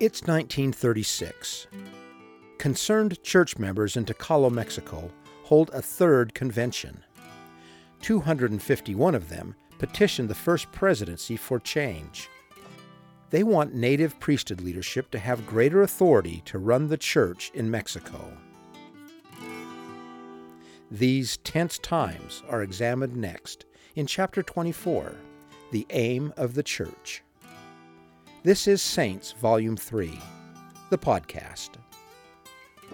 It's 1936. Concerned church members in Tecalco, Mexico hold a third convention. 251 of them petitioned the first presidency for change. They want native priesthood leadership to have greater authority to run the church in Mexico. These tense times are examined next in Chapter 24 The Aim of the Church. This is Saints Volume 3, the podcast.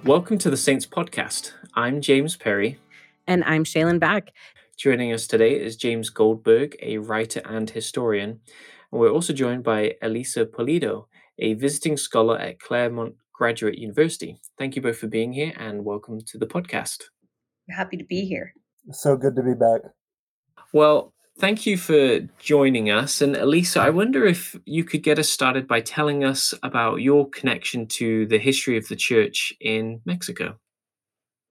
Welcome to the Saints Podcast. I'm James Perry. And I'm Shaylin Back. Joining us today is James Goldberg, a writer and historian. And we're also joined by Elisa Pulido, a visiting scholar at Claremont Graduate University. Thank you both for being here and welcome to the podcast. Happy to be here. So good to be back. Well, thank you for joining us. And Elisa, I wonder if you could get us started by telling us about your connection to the history of the church in Mexico.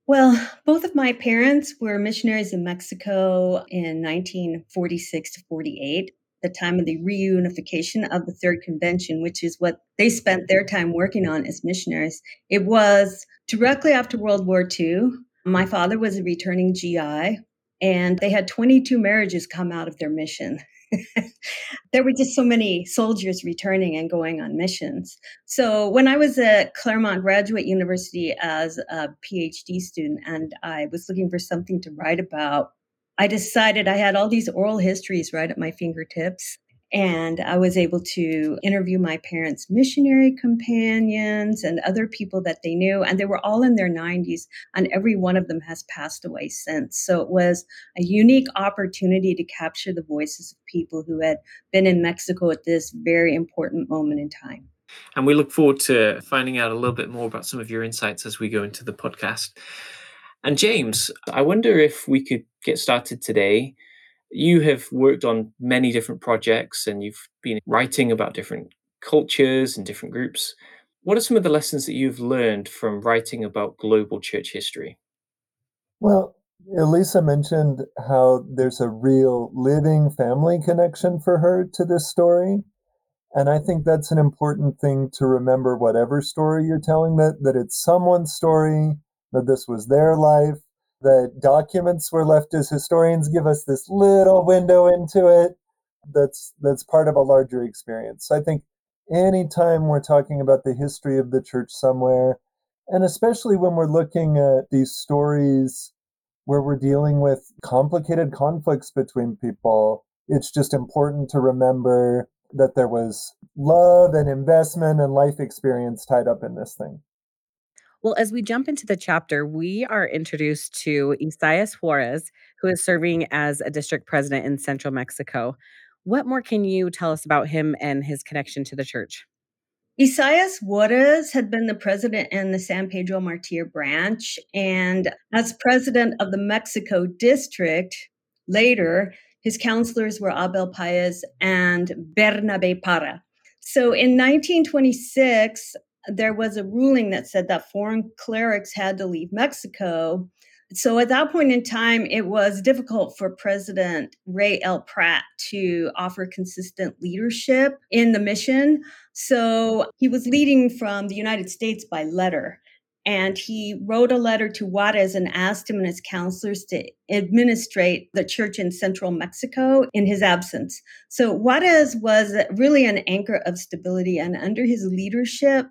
Well, both of my parents were missionaries in Mexico in 1946 to 48, the time of the reunification of the Third Convention, which is what they spent their time working on as missionaries. It was directly after World War II. My father was a returning GI, and they had 22 marriages come out of their mission. there were just so many soldiers returning and going on missions. So when I was at Claremont Graduate University as a PhD student and I was looking for something to write about, I decided I had all these oral histories right at my fingertips. And I was able to interview my parents' missionary companions and other people that they knew. And they were all in their 90s, and every one of them has passed away since. So it was a unique opportunity to capture the voices of people who had been in Mexico at this very important moment in time. And we look forward to finding out a little bit more about some of your insights as we go into the podcast. And James, I wonder if we could get started today you have worked on many different projects and you've been writing about different cultures and different groups. What are some of the lessons that you've learned from writing about global church history? Well, Elisa mentioned how there's a real living family connection for her to this story. And I think that's an important thing to remember, whatever story you're telling, that, that it's someone's story, that this was their life, the documents were left as historians give us this little window into it that's that's part of a larger experience. So I think anytime we're talking about the history of the church somewhere, and especially when we're looking at these stories where we're dealing with complicated conflicts between people, it's just important to remember that there was love and investment and life experience tied up in this thing. Well, as we jump into the chapter, we are introduced to Isaias Juarez, who is serving as a district president in central Mexico. What more can you tell us about him and his connection to the church? Isaias Juarez had been the president in the San Pedro Martir branch. And as president of the Mexico district, later, his counselors were Abel Paez and Bernabe Parra. So in 1926, there was a ruling that said that foreign clerics had to leave Mexico. So at that point in time, it was difficult for President Rey L. Pratt to offer consistent leadership in the mission. So he was leading from the United States by letter. And he wrote a letter to Juarez and asked him and his counselors to administrate the church in central Mexico in his absence. So Juarez was really an anchor of stability. And under his leadership,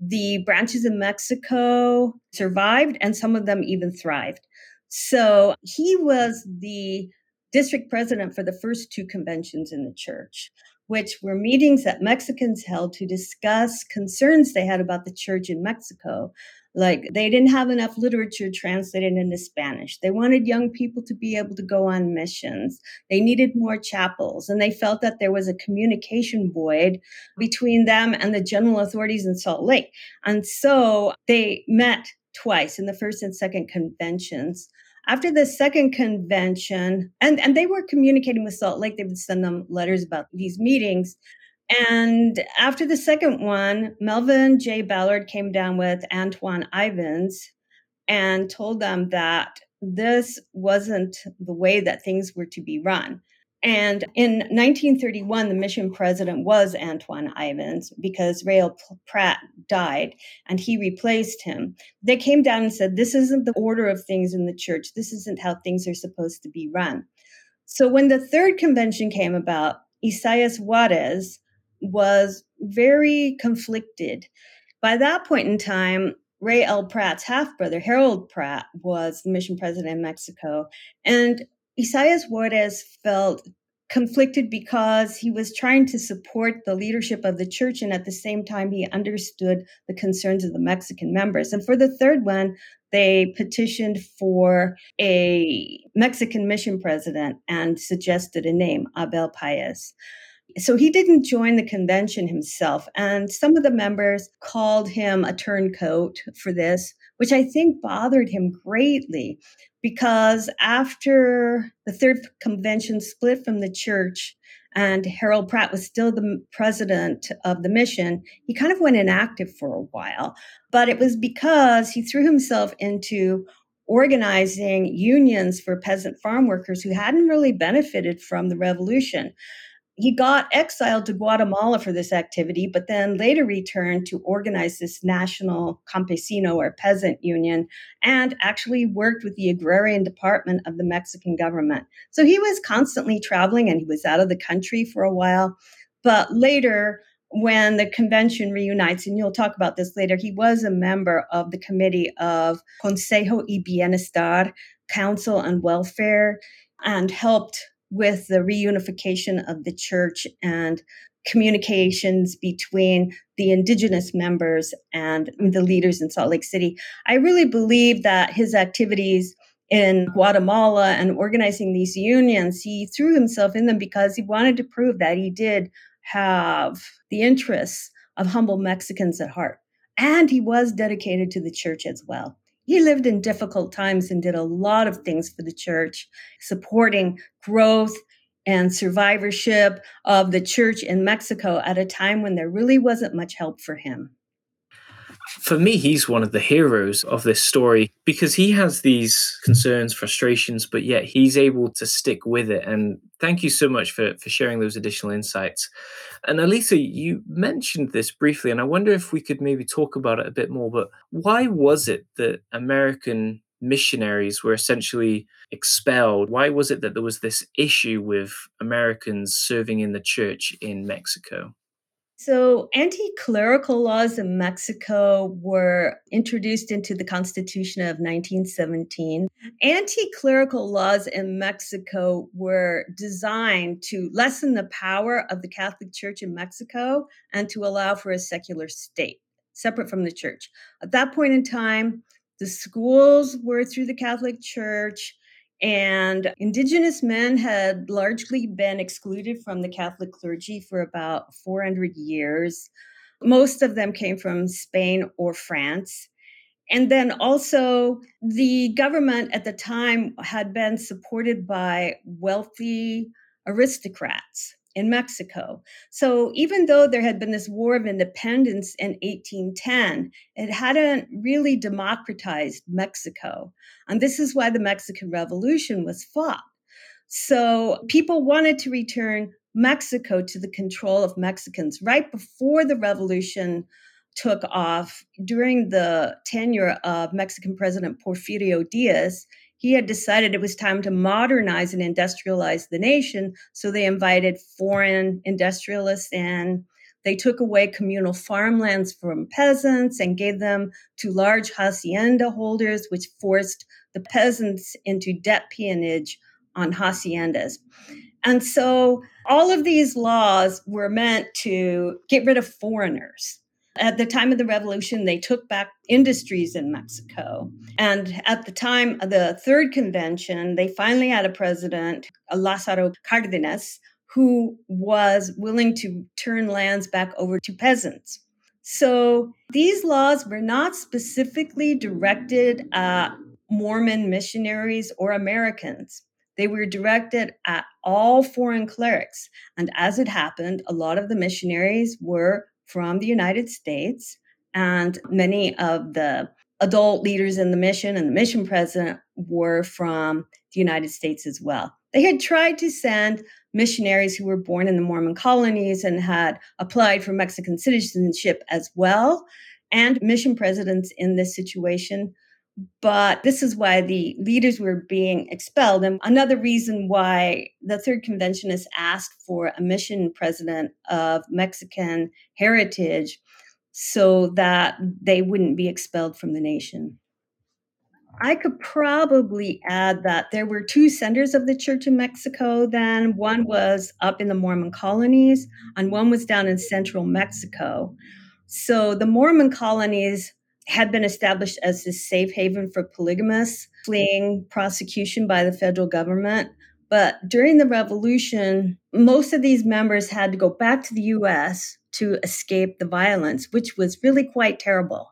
the branches in Mexico survived and some of them even thrived. So he was the district president for the first two conventions in the church, which were meetings that Mexicans held to discuss concerns they had about the church in Mexico, like they didn't have enough literature translated into Spanish. They wanted young people to be able to go on missions. They needed more chapels. And they felt that there was a communication void between them and the general authorities in Salt Lake. And so they met twice in the first and second conventions. After the second convention, and, and they were communicating with Salt Lake, they would send them letters about these meetings. And after the second one, Melvin J. Ballard came down with Antoine Ivins and told them that this wasn't the way that things were to be run. And in 1931, the mission president was Antoine Ivins because Rey L. Pratt died and he replaced him. They came down and said, This isn't the order of things in the church. This isn't how things are supposed to be run. So when the third convention came about, Isaias Juarez was very conflicted. By that point in time, Rey L. Pratt's half brother, Harold Pratt, was the mission president in Mexico. And Isaias Juarez felt conflicted because he was trying to support the leadership of the church and at the same time he understood the concerns of the Mexican members. And for the third one, they petitioned for a Mexican mission president and suggested a name, Abel Paez. So he didn't join the convention himself. And some of the members called him a turncoat for this, which I think bothered him greatly because after the third convention split from the church and Harold Pratt was still the president of the mission, he kind of went inactive for a while. But it was because he threw himself into organizing unions for peasant farm workers who hadn't really benefited from the revolution he got exiled to Guatemala for this activity, but then later returned to organize this national campesino or peasant union and actually worked with the agrarian department of the Mexican government. So he was constantly traveling and he was out of the country for a while. But later, when the convention reunites, and you'll talk about this later, he was a member of the committee of Consejo y Bienestar, Council on Welfare, and helped with the reunification of the church and communications between the indigenous members and the leaders in Salt Lake City. I really believe that his activities in Guatemala and organizing these unions, he threw himself in them because he wanted to prove that he did have the interests of humble Mexicans at heart. And he was dedicated to the church as well. He lived in difficult times and did a lot of things for the church, supporting growth and survivorship of the church in Mexico at a time when there really wasn't much help for him for me, he's one of the heroes of this story because he has these concerns, frustrations, but yet he's able to stick with it. And thank you so much for, for sharing those additional insights. And Elisa, you mentioned this briefly, and I wonder if we could maybe talk about it a bit more. But why was it that American missionaries were essentially expelled? Why was it that there was this issue with Americans serving in the church in Mexico? So, anti clerical laws in Mexico were introduced into the Constitution of 1917. Anti clerical laws in Mexico were designed to lessen the power of the Catholic Church in Mexico and to allow for a secular state separate from the church. At that point in time, the schools were through the Catholic Church. And Indigenous men had largely been excluded from the Catholic clergy for about 400 years. Most of them came from Spain or France. And then also, the government at the time had been supported by wealthy aristocrats in Mexico. So even though there had been this war of independence in 1810, it hadn't really democratized Mexico. And this is why the Mexican Revolution was fought. So people wanted to return Mexico to the control of Mexicans right before the revolution took off during the tenure of Mexican President Porfirio Diaz he had decided it was time to modernize and industrialize the nation. So they invited foreign industrialists in. They took away communal farmlands from peasants and gave them to large hacienda holders, which forced the peasants into debt peonage on haciendas. And so all of these laws were meant to get rid of foreigners. At the time of the revolution, they took back industries in Mexico. And at the time of the third convention, they finally had a president, Lázaro Cárdenas, who was willing to turn lands back over to peasants. So these laws were not specifically directed at Mormon missionaries or Americans. They were directed at all foreign clerics. And as it happened, a lot of the missionaries were from the United States, and many of the adult leaders in the mission and the mission president were from the United States as well. They had tried to send missionaries who were born in the Mormon colonies and had applied for Mexican citizenship as well, and mission presidents in this situation. But this is why the leaders were being expelled. And another reason why the Third Convention has asked for a mission president of Mexican heritage so that they wouldn't be expelled from the nation. I could probably add that there were two centers of the church in Mexico then. One was up in the Mormon colonies, and one was down in central Mexico. So the Mormon colonies had been established as a safe haven for polygamists fleeing prosecution by the federal government. But during the revolution, most of these members had to go back to the US to escape the violence, which was really quite terrible.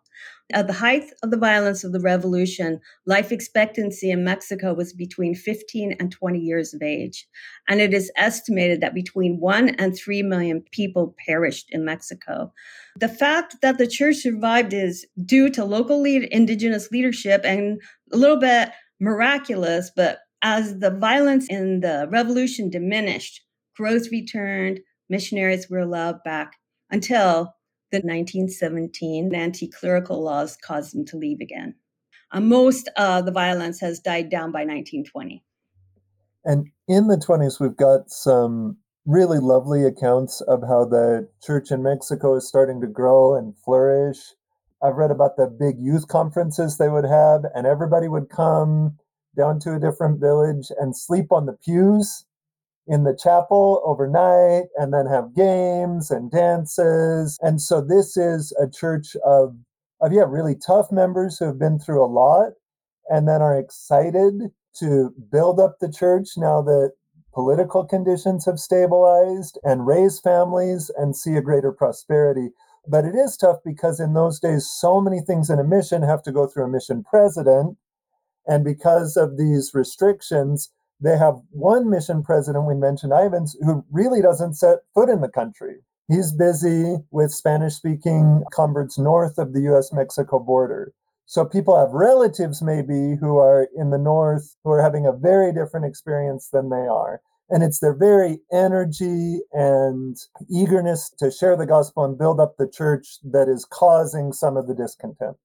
At the height of the violence of the revolution, life expectancy in Mexico was between 15 and 20 years of age. And it is estimated that between 1 and 3 million people perished in Mexico. The fact that the church survived is due to local lead, indigenous leadership and a little bit miraculous, but as the violence in the revolution diminished, growth returned, missionaries were allowed back until the 1917 anti clerical laws caused them to leave again. Uh, most of the violence has died down by 1920. And in the 20s, we've got some really lovely accounts of how the church in Mexico is starting to grow and flourish. I've read about the big youth conferences they would have, and everybody would come down to a different village and sleep on the pews in the chapel overnight and then have games and dances. And so this is a church of, of yeah, really tough members who have been through a lot and then are excited to build up the church now that political conditions have stabilized and raise families and see a greater prosperity. But it is tough because in those days, so many things in a mission have to go through a mission president. And because of these restrictions, they have one mission president, we mentioned Ivins, who really doesn't set foot in the country. He's busy with Spanish speaking converts north of the US Mexico border. So people have relatives maybe who are in the north who are having a very different experience than they are. And it's their very energy and eagerness to share the gospel and build up the church that is causing some of the discontent.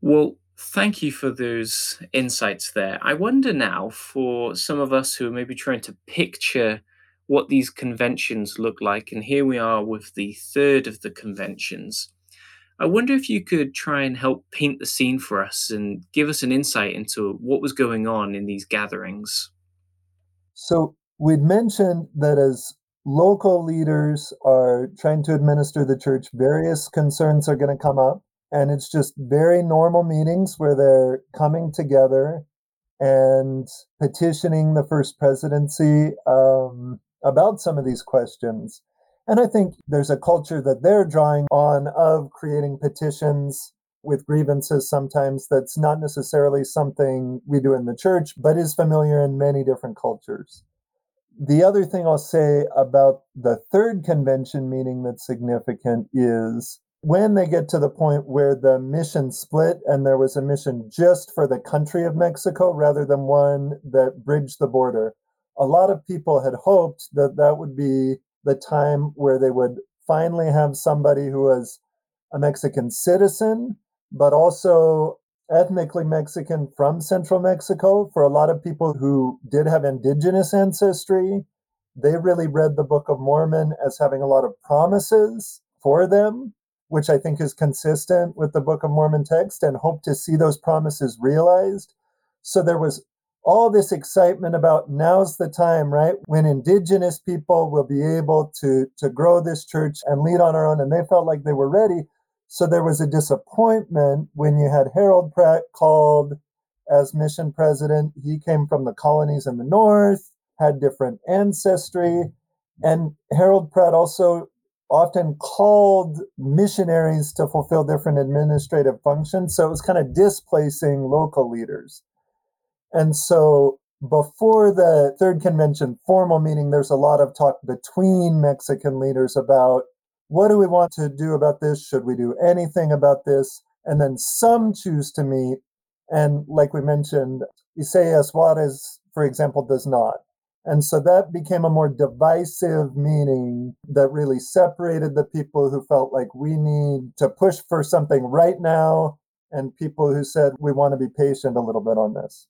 Well, Thank you for those insights there. I wonder now for some of us who are maybe trying to picture what these conventions look like, and here we are with the third of the conventions. I wonder if you could try and help paint the scene for us and give us an insight into what was going on in these gatherings. So, we'd mentioned that as local leaders are trying to administer the church, various concerns are going to come up and it's just very normal meetings where they're coming together and petitioning the first presidency um, about some of these questions. And I think there's a culture that they're drawing on of creating petitions with grievances sometimes that's not necessarily something we do in the church, but is familiar in many different cultures. The other thing I'll say about the third convention meeting that's significant is when they get to the point where the mission split and there was a mission just for the country of Mexico rather than one that bridged the border, a lot of people had hoped that that would be the time where they would finally have somebody who was a Mexican citizen, but also ethnically Mexican from central Mexico. For a lot of people who did have indigenous ancestry, they really read the Book of Mormon as having a lot of promises for them which I think is consistent with the Book of Mormon text, and hope to see those promises realized. So there was all this excitement about now's the time, right? When indigenous people will be able to, to grow this church and lead on our own, and they felt like they were ready. So there was a disappointment when you had Harold Pratt called as mission president. He came from the colonies in the north, had different ancestry. And Harold Pratt also often called missionaries to fulfill different administrative functions. So it was kind of displacing local leaders. And so before the third convention formal meeting, there's a lot of talk between Mexican leaders about what do we want to do about this? Should we do anything about this? And then some choose to meet. And like we mentioned, Isaias Juarez, for example, does not. And so that became a more divisive meaning that really separated the people who felt like we need to push for something right now and people who said we want to be patient a little bit on this.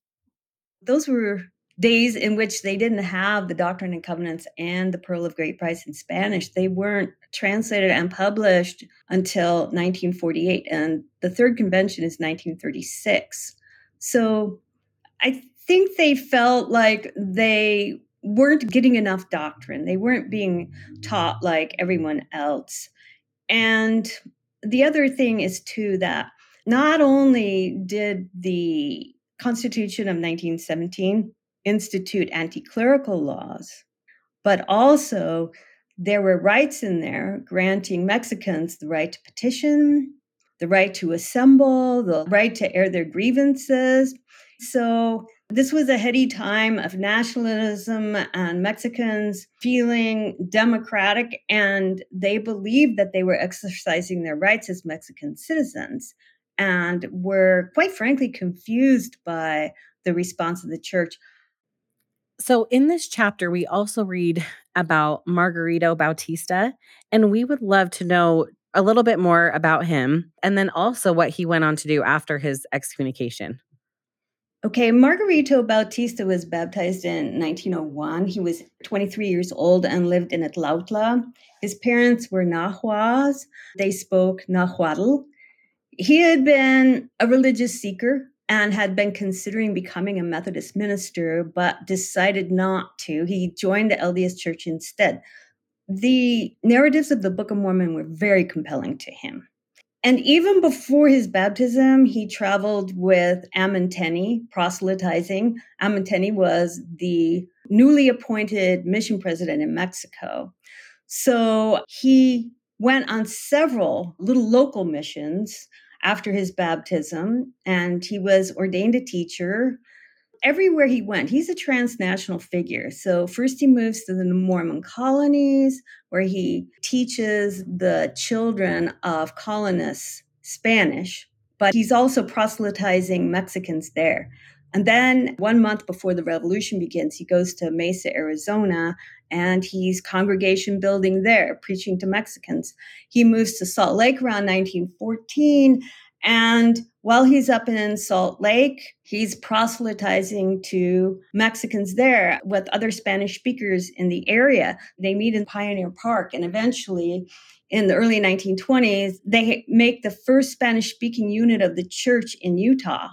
Those were days in which they didn't have the Doctrine and Covenants and the Pearl of Great Price in Spanish. They weren't translated and published until 1948, and the third convention is 1936. So I think they felt like they weren't getting enough doctrine. They weren't being taught like everyone else. And the other thing is, too, that not only did the Constitution of 1917 institute anti clerical laws, but also there were rights in there granting Mexicans the right to petition, the right to assemble, the right to air their grievances. So this was a heady time of nationalism and Mexicans feeling democratic, and they believed that they were exercising their rights as Mexican citizens and were quite frankly confused by the response of the church. So, in this chapter, we also read about Margarito Bautista, and we would love to know a little bit more about him and then also what he went on to do after his excommunication. Okay, Margarito Bautista was baptized in 1901. He was 23 years old and lived in Atlautla. His parents were Nahuas. They spoke Nahuatl. He had been a religious seeker and had been considering becoming a Methodist minister, but decided not to. He joined the LDS Church instead. The narratives of the Book of Mormon were very compelling to him. And even before his baptism, he traveled with Ammon Tenney, proselytizing. Ammon Tenney was the newly appointed mission president in Mexico. So he went on several little local missions after his baptism, and he was ordained a teacher. Everywhere he went, he's a transnational figure. So, first he moves to the Mormon colonies, where he teaches the children of colonists Spanish, but he's also proselytizing Mexicans there. And then one month before the revolution begins, he goes to Mesa, Arizona, and he's congregation building there, preaching to Mexicans. He moves to Salt Lake around 1914. And while he's up in Salt Lake, he's proselytizing to Mexicans there with other Spanish speakers in the area. They meet in Pioneer Park, and eventually, in the early 1920s, they make the first Spanish speaking unit of the church in Utah.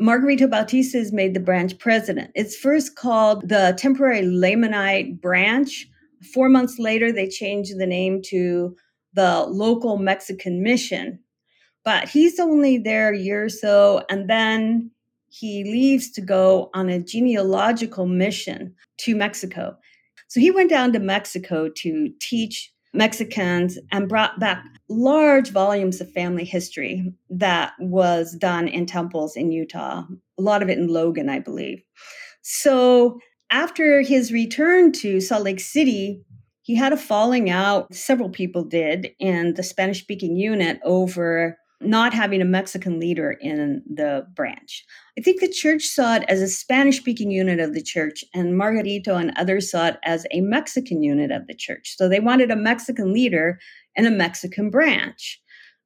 Margarito Bautista is made the branch president. It's first called the Temporary Lamanite Branch. Four months later, they changed the name to the Local Mexican Mission. But he's only there a year or so, and then he leaves to go on a genealogical mission to Mexico. So he went down to Mexico to teach Mexicans and brought back large volumes of family history that was done in temples in Utah, a lot of it in Logan, I believe. So after his return to Salt Lake City, he had a falling out, several people did, in the Spanish speaking unit over not having a Mexican leader in the branch. I think the church saw it as a Spanish speaking unit of the church, and Margarito and others saw it as a Mexican unit of the church. So they wanted a Mexican leader and a Mexican branch.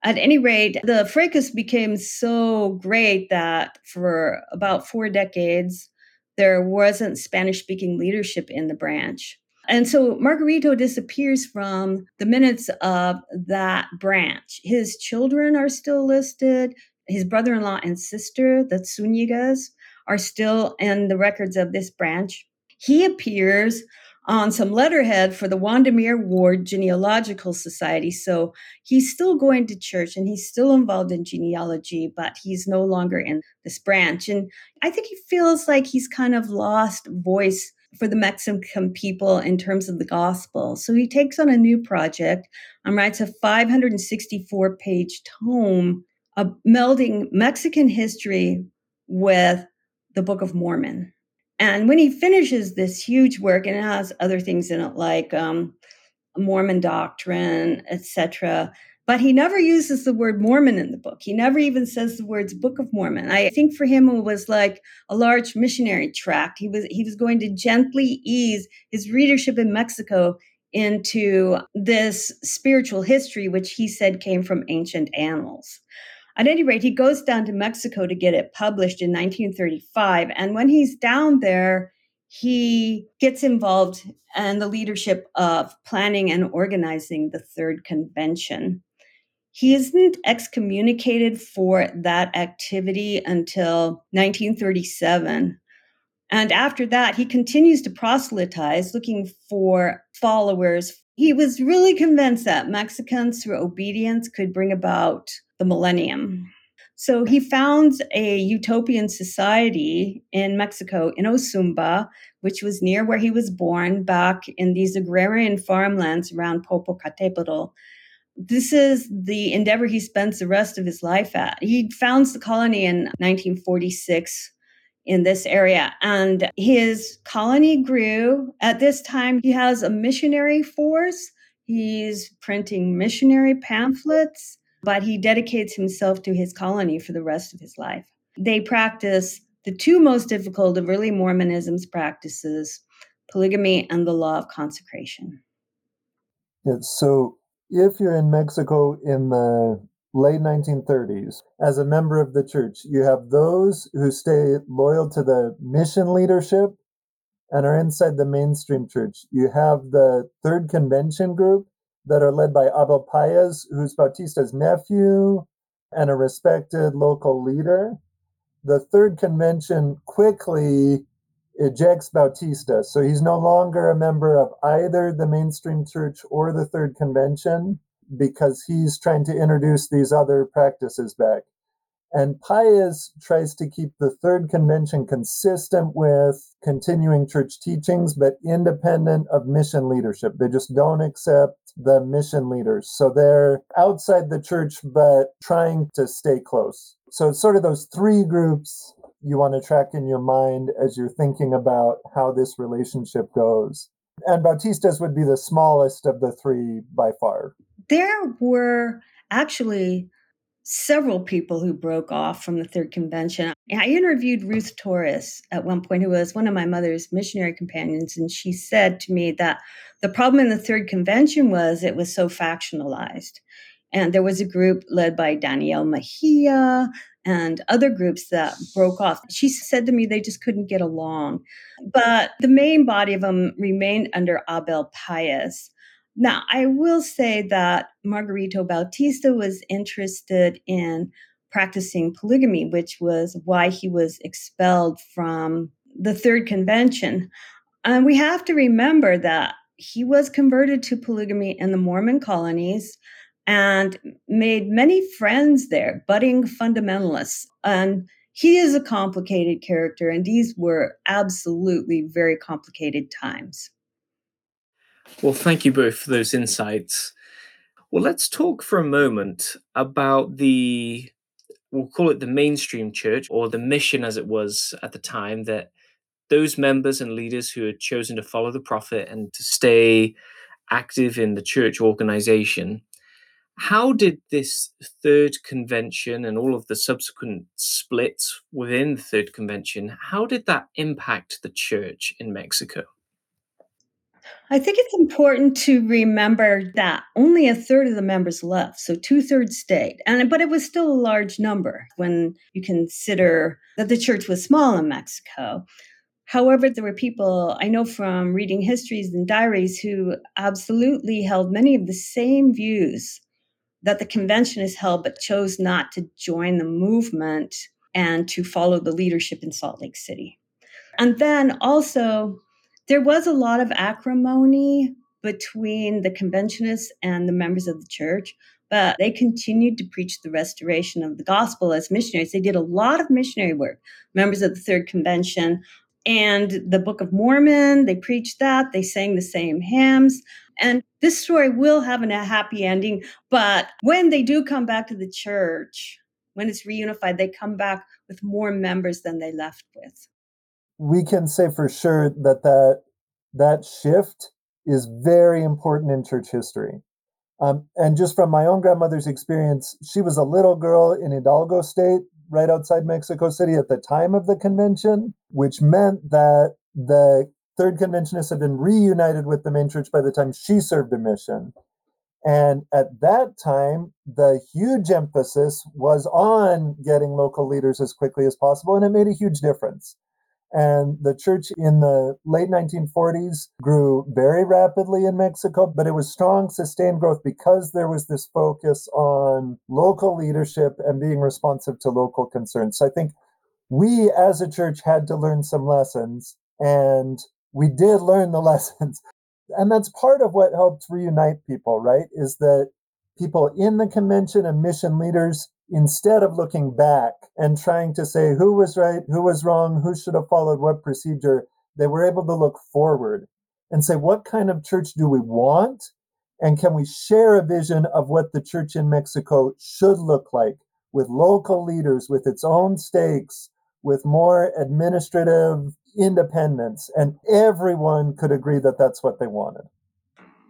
At any rate, the fracas became so great that for about four decades, there wasn't Spanish speaking leadership in the branch. And so Margarito disappears from the minutes of that branch. His children are still listed. His brother in law and sister, the Zunigas, are still in the records of this branch. He appears on some letterhead for the Wandamere Ward Genealogical Society. So he's still going to church and he's still involved in genealogy, but he's no longer in this branch. And I think he feels like he's kind of lost voice for the Mexican people in terms of the gospel. So he takes on a new project and writes a 564 page tome of melding Mexican history with the Book of Mormon. And when he finishes this huge work, and it has other things in it like um, Mormon doctrine, etc., but he never uses the word Mormon in the book. He never even says the words Book of Mormon. I think for him it was like a large missionary tract. He was he was going to gently ease his readership in Mexico into this spiritual history, which he said came from ancient annals. At any rate, he goes down to Mexico to get it published in 1935. And when he's down there, he gets involved in the leadership of planning and organizing the third convention. He isn't excommunicated for that activity until 1937. And after that, he continues to proselytize, looking for followers. He was really convinced that Mexicans, through obedience, could bring about the millennium. So he founds a utopian society in Mexico, in Ozumba, which was near where he was born, back in these agrarian farmlands around Popocatépetl. This is the endeavor he spends the rest of his life at. He founds the colony in 1946 in this area. And his colony grew. At this time, he has a missionary force. He's printing missionary pamphlets, but he dedicates himself to his colony for the rest of his life. They practice the two most difficult of early Mormonism's practices polygamy and the law of consecration. Yeah, so if you're in Mexico in the late 1930s, as a member of the church, you have those who stay loyal to the mission leadership and are inside the mainstream church. You have the third convention group that are led by Abel Paez, who's Bautista's nephew and a respected local leader. The third convention quickly ejects Bautista. So he's no longer a member of either the mainstream church or the third convention because he's trying to introduce these other practices back. And Paez tries to keep the third convention consistent with continuing church teachings, but independent of mission leadership. They just don't accept the mission leaders. So they're outside the church, but trying to stay close. So it's sort of those three groups you want to track in your mind as you're thinking about how this relationship goes. And Bautista's would be the smallest of the three by far there were actually several people who broke off from the third convention. I interviewed Ruth Torres at one point, who was one of my mother's missionary companions, and she said to me that the problem in the third convention was it was so factionalized. And there was a group led by Danielle Mejia and other groups that broke off. She said to me they just couldn't get along. But the main body of them remained under Abel Paez. Now, I will say that Margarito Bautista was interested in practicing polygamy, which was why he was expelled from the third convention. And we have to remember that he was converted to polygamy in the Mormon colonies and made many friends there, budding fundamentalists. And he is a complicated character, and these were absolutely very complicated times. Well, thank you both for those insights. Well, let's talk for a moment about the, we'll call it the mainstream church or the mission as it was at the time that those members and leaders who had chosen to follow the prophet and to stay active in the church organization. How did this third convention and all of the subsequent splits within the third convention, how did that impact the church in Mexico? I think it's important to remember that only a third of the members left, so two thirds stayed, and but it was still a large number when you consider that the church was small in Mexico. However, there were people I know from reading histories and diaries who absolutely held many of the same views that the convention is held, but chose not to join the movement and to follow the leadership in Salt Lake City. And then also, there was a lot of acrimony between the conventionists and the members of the church, but they continued to preach the restoration of the gospel as missionaries. They did a lot of missionary work, members of the Third Convention. And the Book of Mormon, they preached that. They sang the same hymns. And this story will have a happy ending. But when they do come back to the church, when it's reunified, they come back with more members than they left with we can say for sure that that, that shift is very important in church history. Um, and just from my own grandmother's experience, she was a little girl in Hidalgo state, right outside Mexico City at the time of the convention, which meant that the third conventionists had been reunited with the main church by the time she served a mission. And at that time, the huge emphasis was on getting local leaders as quickly as possible, and it made a huge difference. And the church in the late 1940s grew very rapidly in Mexico, but it was strong, sustained growth because there was this focus on local leadership and being responsive to local concerns. So I think we as a church had to learn some lessons, and we did learn the lessons. And that's part of what helped reunite people, right? Is that people in the convention and mission leaders instead of looking back and trying to say who was right, who was wrong, who should have followed what procedure, they were able to look forward and say, what kind of church do we want? And can we share a vision of what the church in Mexico should look like with local leaders, with its own stakes, with more administrative independence? And everyone could agree that that's what they wanted.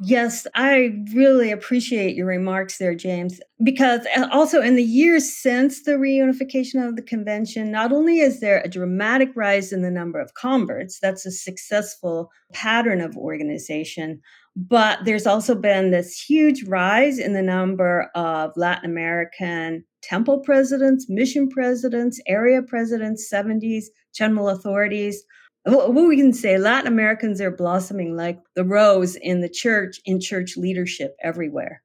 Yes, I really appreciate your remarks there, James, because uh, also in the years since the reunification of the convention, not only is there a dramatic rise in the number of converts, that's a successful pattern of organization, but there's also been this huge rise in the number of Latin American temple presidents, mission presidents, area presidents, 70s, general authorities. What we can say latin americans are blossoming like the rose in the church in church leadership everywhere.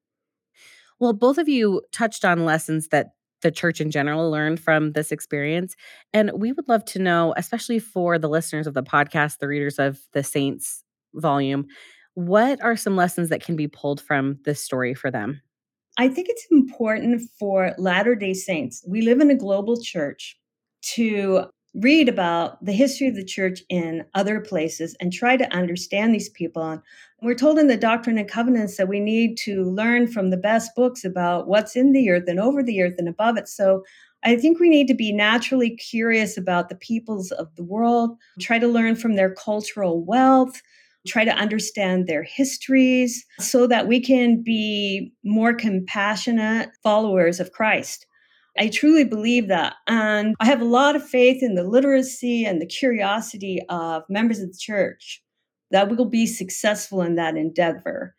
Well both of you touched on lessons that the church in general learned from this experience and we would love to know especially for the listeners of the podcast the readers of the saints volume what are some lessons that can be pulled from this story for them i think it's important for latter day saints we live in a global church to read about the history of the church in other places and try to understand these people. And we're told in the Doctrine and Covenants that we need to learn from the best books about what's in the earth and over the earth and above it. So I think we need to be naturally curious about the peoples of the world, try to learn from their cultural wealth, try to understand their histories so that we can be more compassionate followers of Christ. I truly believe that. And I have a lot of faith in the literacy and the curiosity of members of the church that we will be successful in that endeavor.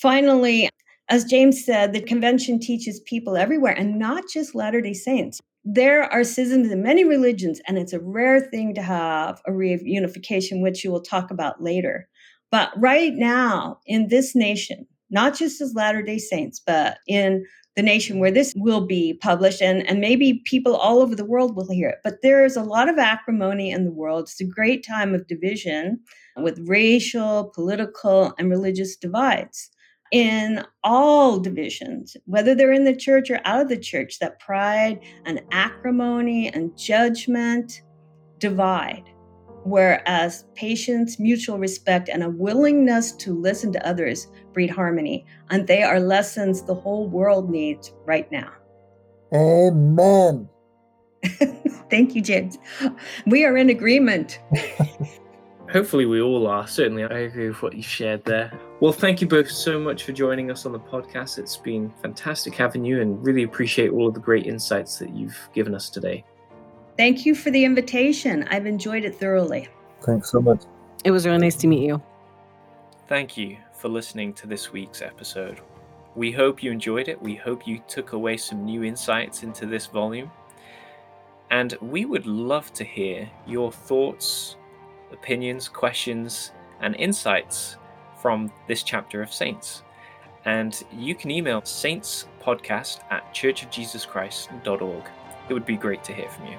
Finally, as James said, the convention teaches people everywhere and not just Latter day Saints. There are schisms in many religions, and it's a rare thing to have a reunification, which you will talk about later. But right now, in this nation, not just as Latter day Saints, but in the nation where this will be published and, and maybe people all over the world will hear it. But there is a lot of acrimony in the world. It's a great time of division with racial, political, and religious divides. In all divisions, whether they're in the church or out of the church, that pride and acrimony and judgment divide. Whereas patience, mutual respect, and a willingness to listen to others breed harmony. And they are lessons the whole world needs right now. Amen. Thank you, James. We are in agreement. Hopefully, we all are. Certainly, I agree with what you shared there. Well, thank you both so much for joining us on the podcast. It's been fantastic having you and really appreciate all of the great insights that you've given us today. Thank you for the invitation. I've enjoyed it thoroughly. Thanks so much. It was really nice to meet you. Thank you for listening to this week's episode. We hope you enjoyed it. We hope you took away some new insights into this volume. And we would love to hear your thoughts, opinions, questions, and insights from this chapter of Saints. And you can email saintspodcast at churchofjesuschrist.org. It would be great to hear from you.